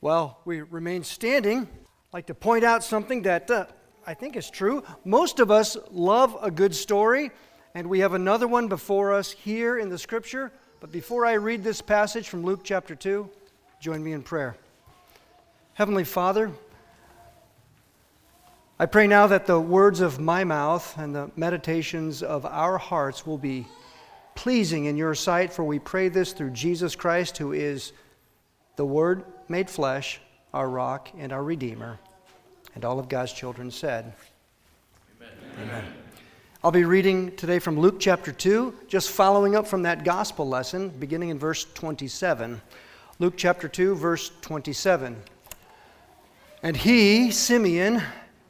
While we remain standing, I'd like to point out something that uh, I think is true. Most of us love a good story, and we have another one before us here in the scripture. But before I read this passage from Luke chapter 2, join me in prayer. Heavenly Father, I pray now that the words of my mouth and the meditations of our hearts will be pleasing in your sight, for we pray this through Jesus Christ, who is the Word made flesh, our rock and our Redeemer. And all of God's children said, Amen. Amen. I'll be reading today from Luke chapter 2, just following up from that gospel lesson, beginning in verse 27. Luke chapter 2, verse 27. And he, Simeon,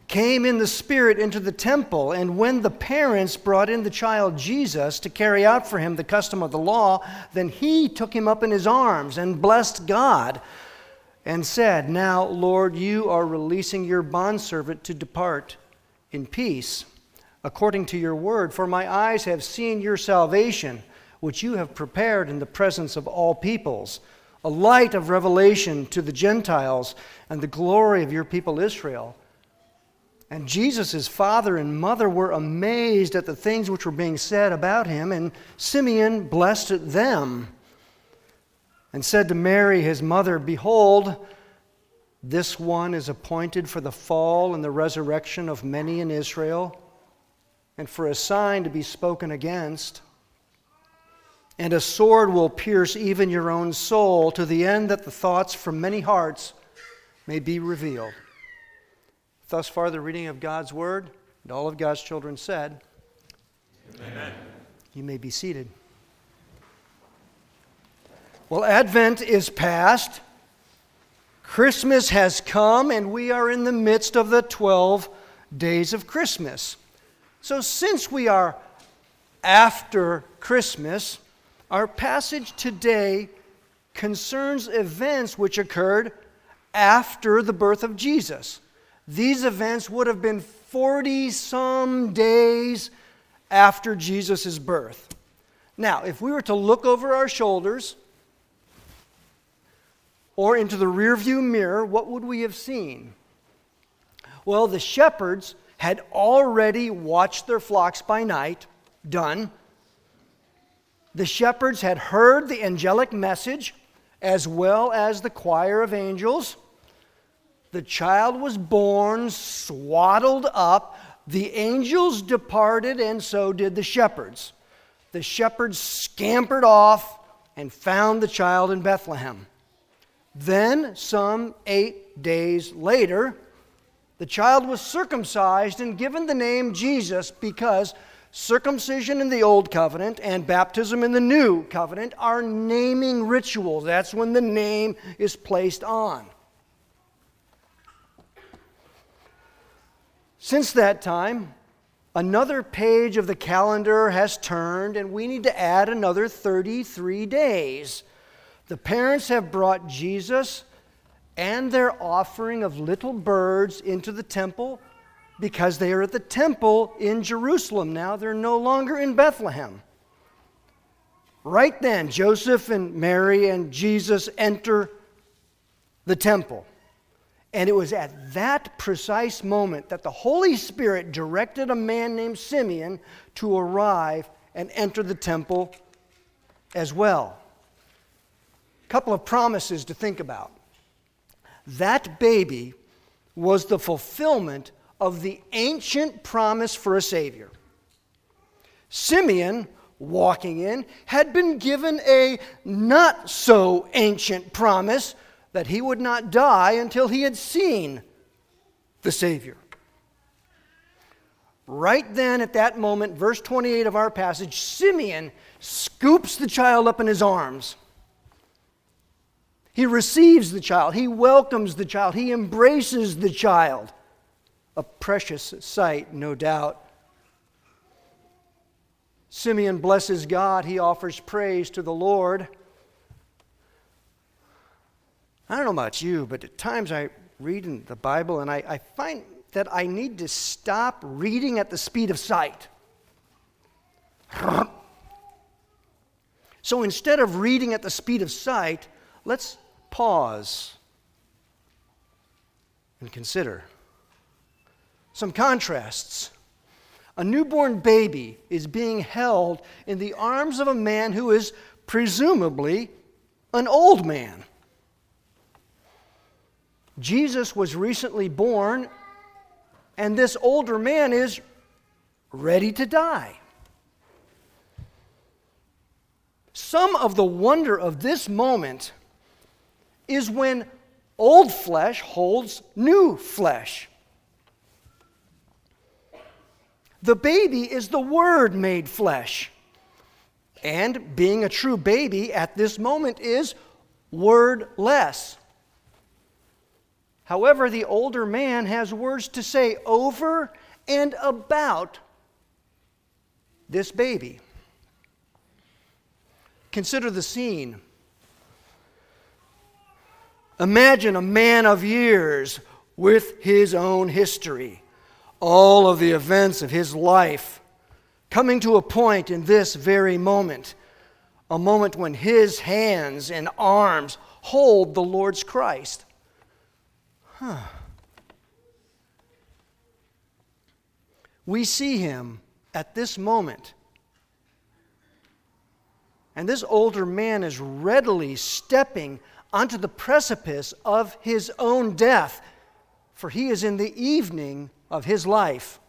came in the Spirit into the temple, and when the parents brought in the child Jesus to carry out for him the custom of the law, then he took him up in his arms and blessed God and said, Now, Lord, you are releasing your bondservant to depart in peace, according to your word, for my eyes have seen your salvation, which you have prepared in the presence of all peoples, a light of revelation to the Gentiles and the glory of your people Israel. And Jesus' father and mother were amazed at the things which were being said about him, and Simeon blessed them and said to Mary, his mother, Behold, this one is appointed for the fall and the resurrection of many in Israel, and for a sign to be spoken against. And a sword will pierce even your own soul, to the end that the thoughts from many hearts may be revealed. Thus far, the reading of God's word, and all of God's children said, Amen. You may be seated. Well, Advent is past, Christmas has come, and we are in the midst of the 12 days of Christmas. So, since we are after Christmas, our passage today concerns events which occurred after the birth of Jesus. These events would have been 40 some days after Jesus' birth. Now, if we were to look over our shoulders or into the rearview mirror, what would we have seen? Well, the shepherds had already watched their flocks by night, done. The shepherds had heard the angelic message as well as the choir of angels. The child was born, swaddled up. The angels departed, and so did the shepherds. The shepherds scampered off and found the child in Bethlehem. Then, some eight days later, the child was circumcised and given the name Jesus because circumcision in the Old Covenant and baptism in the New Covenant are naming rituals. That's when the name is placed on. Since that time, another page of the calendar has turned, and we need to add another 33 days. The parents have brought Jesus and their offering of little birds into the temple because they are at the temple in Jerusalem now. They're no longer in Bethlehem. Right then, Joseph and Mary and Jesus enter the temple. And it was at that precise moment that the Holy Spirit directed a man named Simeon to arrive and enter the temple as well. Couple of promises to think about. That baby was the fulfillment of the ancient promise for a Savior. Simeon, walking in, had been given a not so ancient promise that he would not die until he had seen the Savior. Right then, at that moment, verse 28 of our passage, Simeon scoops the child up in his arms. He receives the child, he welcomes the child, he embraces the child. A precious sight, no doubt. Simeon blesses God, he offers praise to the Lord. I don't know about you, but at times I read in the Bible and I, I find that I need to stop reading at the speed of sight. So instead of reading at the speed of sight, let's pause and consider some contrasts. A newborn baby is being held in the arms of a man who is presumably an old man. Jesus was recently born, and this older man is ready to die. Some of the wonder of this moment is when old flesh holds new flesh. The baby is the Word made flesh. And being a true baby at this moment is wordless. However, the older man has words to say over and about this baby. Consider the scene. Imagine a man of years with his own history, all of the events of his life coming to a point in this very moment, a moment when his hands and arms hold the Lord's Christ. Huh. We see him at this moment. And this older man is readily stepping onto the precipice of his own death, for he is in the evening of his life.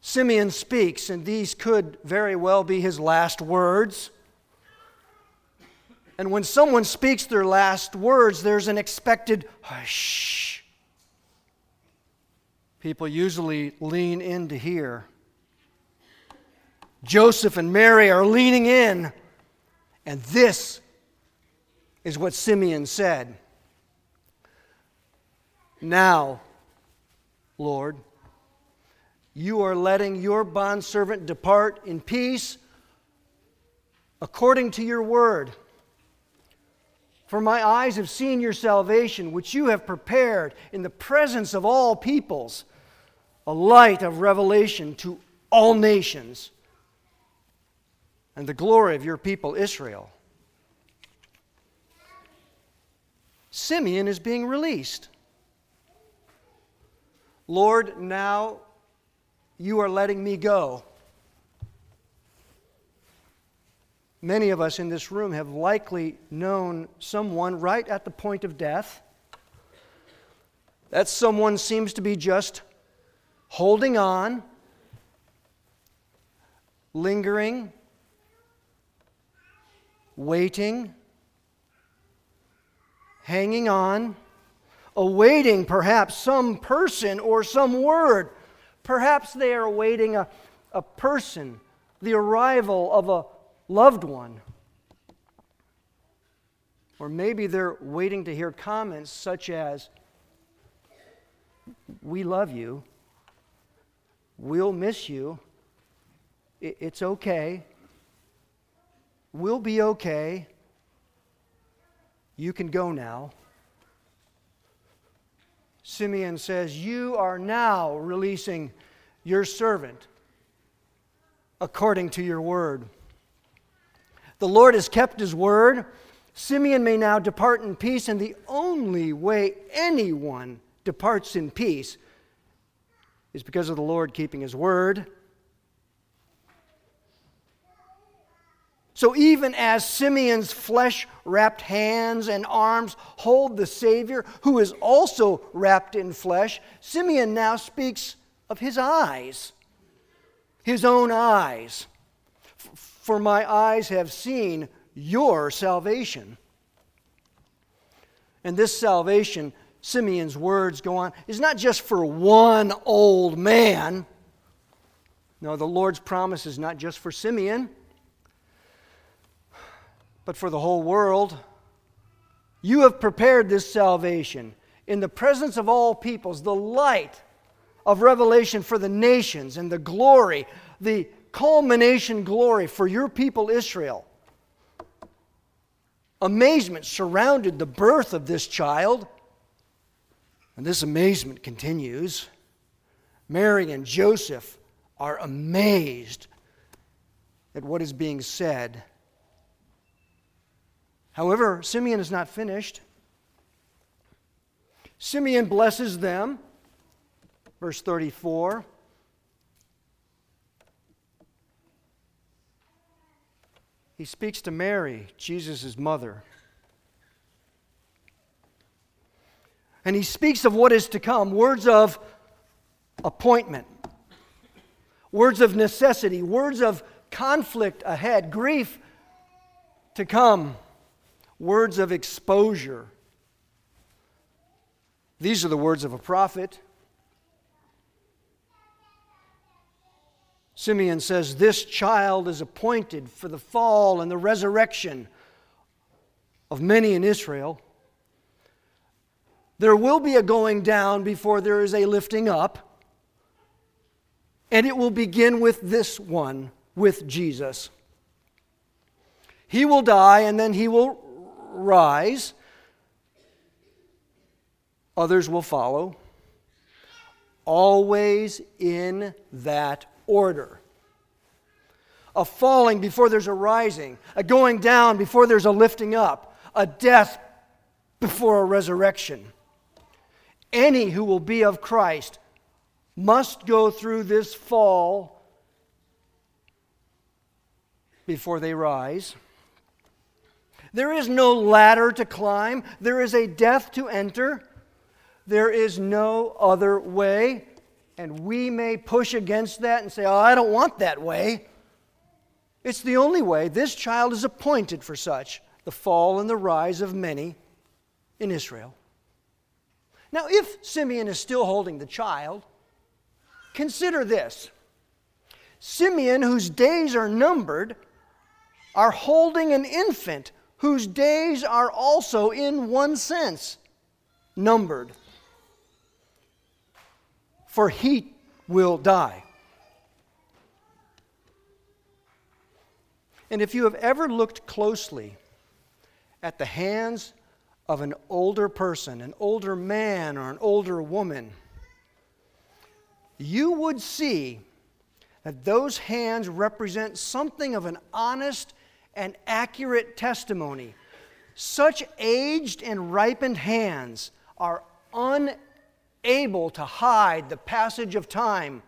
Simeon speaks, and these could very well be his last words. And when someone speaks their last words, there's an expected hush. People usually lean in to hear. Joseph and Mary are leaning in, and this is what Simeon said. Now, Lord, you are letting your bondservant depart in peace according to your word. For my eyes have seen your salvation, which you have prepared in the presence of all peoples, a light of revelation to all nations, and the glory of your people Israel. Simeon is being released. Lord, now you are letting me go. Many of us in this room have likely known someone right at the point of death. That someone seems to be just holding on, lingering, waiting, hanging on, awaiting perhaps some person or some word. Perhaps they are awaiting a, a person, the arrival of a loved one. Or maybe they're waiting to hear comments such as, We love you. We'll miss you. It's okay. We'll be okay. You can go now. Simeon says, You are now releasing your servant according to your word. The Lord has kept his word. Simeon may now depart in peace, and the only way anyone departs in peace is because of the Lord keeping his word. So, even as Simeon's flesh wrapped hands and arms hold the Savior, who is also wrapped in flesh, Simeon now speaks of his eyes, his own eyes for my eyes have seen your salvation. And this salvation, Simeon's words go on, is not just for one old man. No, the Lord's promise is not just for Simeon, but for the whole world. You have prepared this salvation in the presence of all peoples, the light of revelation for the nations and the glory, the culmination glory for your people Israel. Amazement surrounded the birth of this child, and this amazement continues. Mary and Joseph are amazed at what is being said. However, Simeon is not finished. Simeon blesses them. Verse 34. He speaks to Mary, Jesus' mother. And he speaks of what is to come words of appointment, words of necessity, words of conflict ahead, grief to come, words of exposure. These are the words of a prophet. Simeon says, This child is appointed for the fall and the resurrection of many in Israel. There will be a going down before there is a lifting up, and it will begin with this one, with Jesus. He will die and then he will rise. Others will follow. Always in that order. A falling before there's a rising, a going down before there's a lifting up, a death before a resurrection. Any who will be of Christ must go through this fall before they rise. There is no ladder to climb, there is a death to enter. There is no other way. And we may push against that and say, Oh, I don't want that way. It's the only way. This child is appointed for such the fall and the rise of many in Israel. Now, if Simeon is still holding the child, consider this Simeon, whose days are numbered, are holding an infant whose days are also, in one sense, numbered. For he will die. And if you have ever looked closely at the hands of an older person, an older man or an older woman, you would see that those hands represent something of an honest and accurate testimony. Such aged and ripened hands are unable to hide the passage of time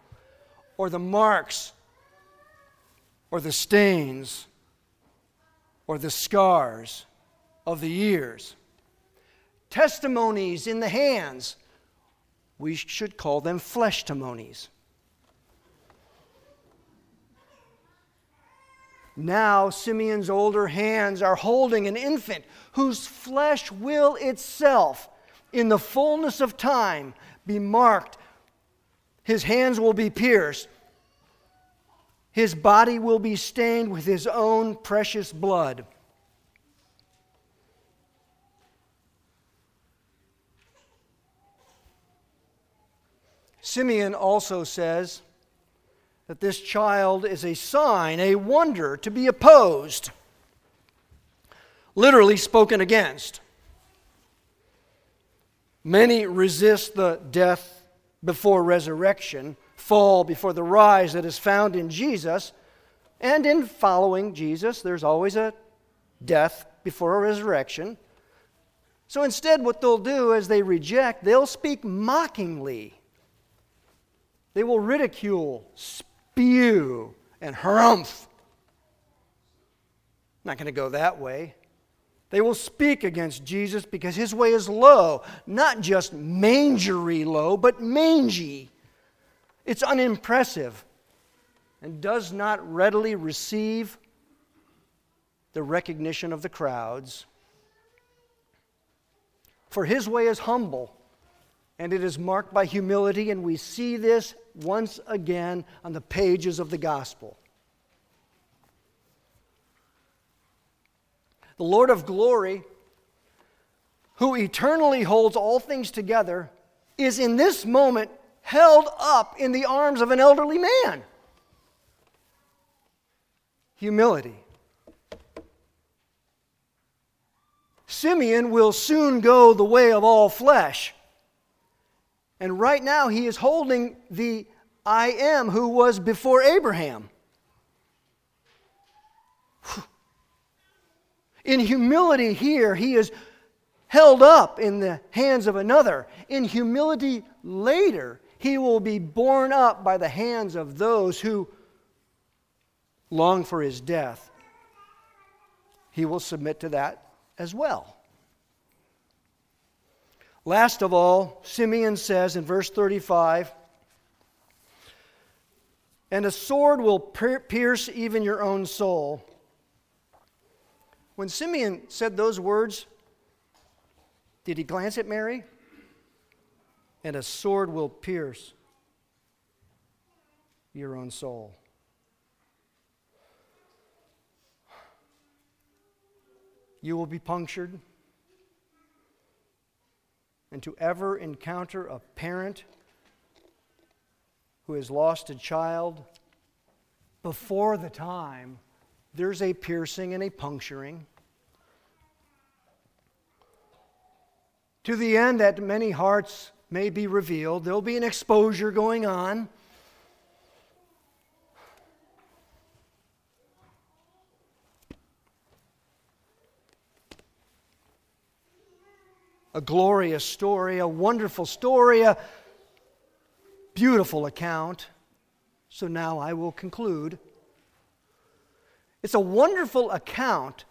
or the marks or the stains or the scars of the years testimonies in the hands. We should call them flesh testimonies. Now, Simeon's older hands are holding an infant whose flesh will itself, in the fullness of time, be marked. His hands will be pierced. His body will be stained with his own precious blood. Simeon also says that this child is a sign, a wonder to be opposed, literally spoken against. Many resist the death before resurrection, fall before the rise that is found in Jesus. And in following Jesus, there's always a death before a resurrection. So instead, what they'll do is they reject, they'll speak mockingly they will ridicule, spew, and harumph. Not going to go that way. They will speak against Jesus because his way is low, not just mangery low, but mangy. It's unimpressive and does not readily receive the recognition of the crowds. For his way is humble and it is marked by humility, and we see this once again on the pages of the gospel. The Lord of glory, who eternally holds all things together, is in this moment held up in the arms of an elderly man. Humility. Simeon will soon go the way of all flesh. And right now, he is holding the I am who was before Abraham. In humility, here, he is held up in the hands of another. In humility later, he will be borne up by the hands of those who long for his death. He will submit to that as well. Last of all, Simeon says in verse 35 And a sword will pierce even your own soul. When Simeon said those words, did he glance at Mary? And a sword will pierce your own soul. You will be punctured and to ever encounter a parent who has lost a child before the time, there's a piercing and a puncturing. To the end that many hearts may be revealed, there'll be an exposure going on. A glorious story, a wonderful story, a beautiful account. So now I will conclude. It's a wonderful account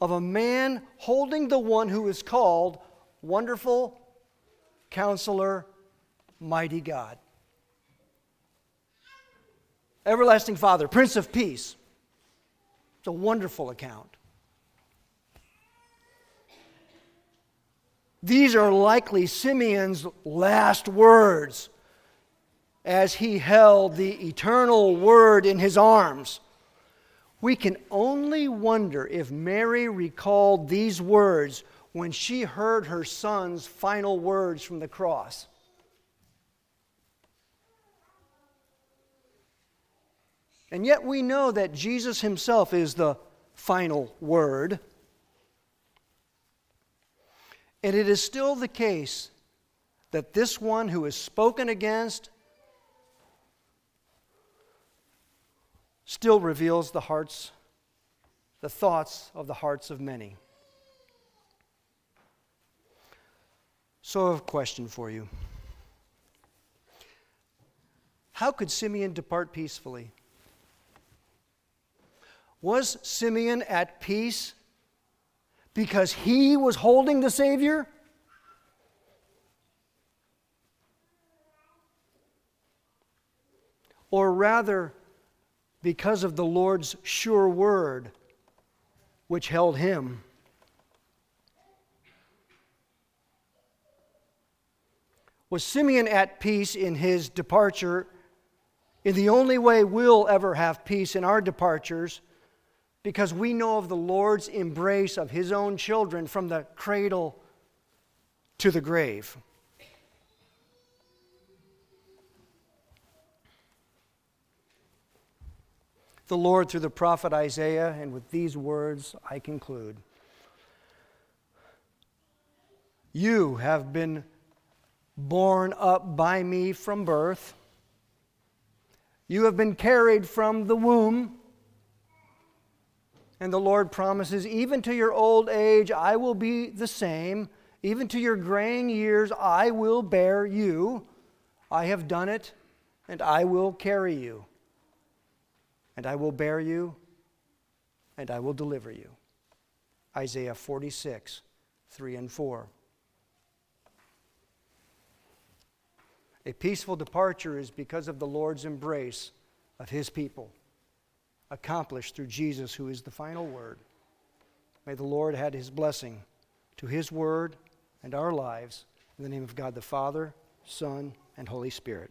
of a man holding the one who is called Wonderful Counselor, Mighty God. Everlasting Father, Prince of Peace. It's a wonderful account. These are likely Simeon's last words as he held the eternal word in his arms. We can only wonder if Mary recalled these words when she heard her son's final words from the cross. And yet we know that Jesus himself is the final word. And it is still the case that this one who is spoken against still reveals the hearts, the thoughts of the hearts of many. So, I have a question for you. How could Simeon depart peacefully? Was Simeon at peace because he was holding the Savior? Or rather, because of the Lord's sure word, which held him? Was Simeon at peace in his departure in the only way we'll ever have peace in our departures? Because we know of the Lord's embrace of his own children from the cradle to the grave. The Lord, through the prophet Isaiah, and with these words, I conclude. You have been borne up by me from birth. You have been carried from the womb. And the Lord promises, even to your old age, I will be the same. Even to your graying years, I will bear you. I have done it, and I will carry you. And I will bear you, and I will deliver you. Isaiah 46, 3 and 4. A peaceful departure is because of the Lord's embrace of his people accomplished through Jesus, who is the final word. May the Lord add his blessing to his word and our lives. In the name of God the Father, Son, and Holy Spirit.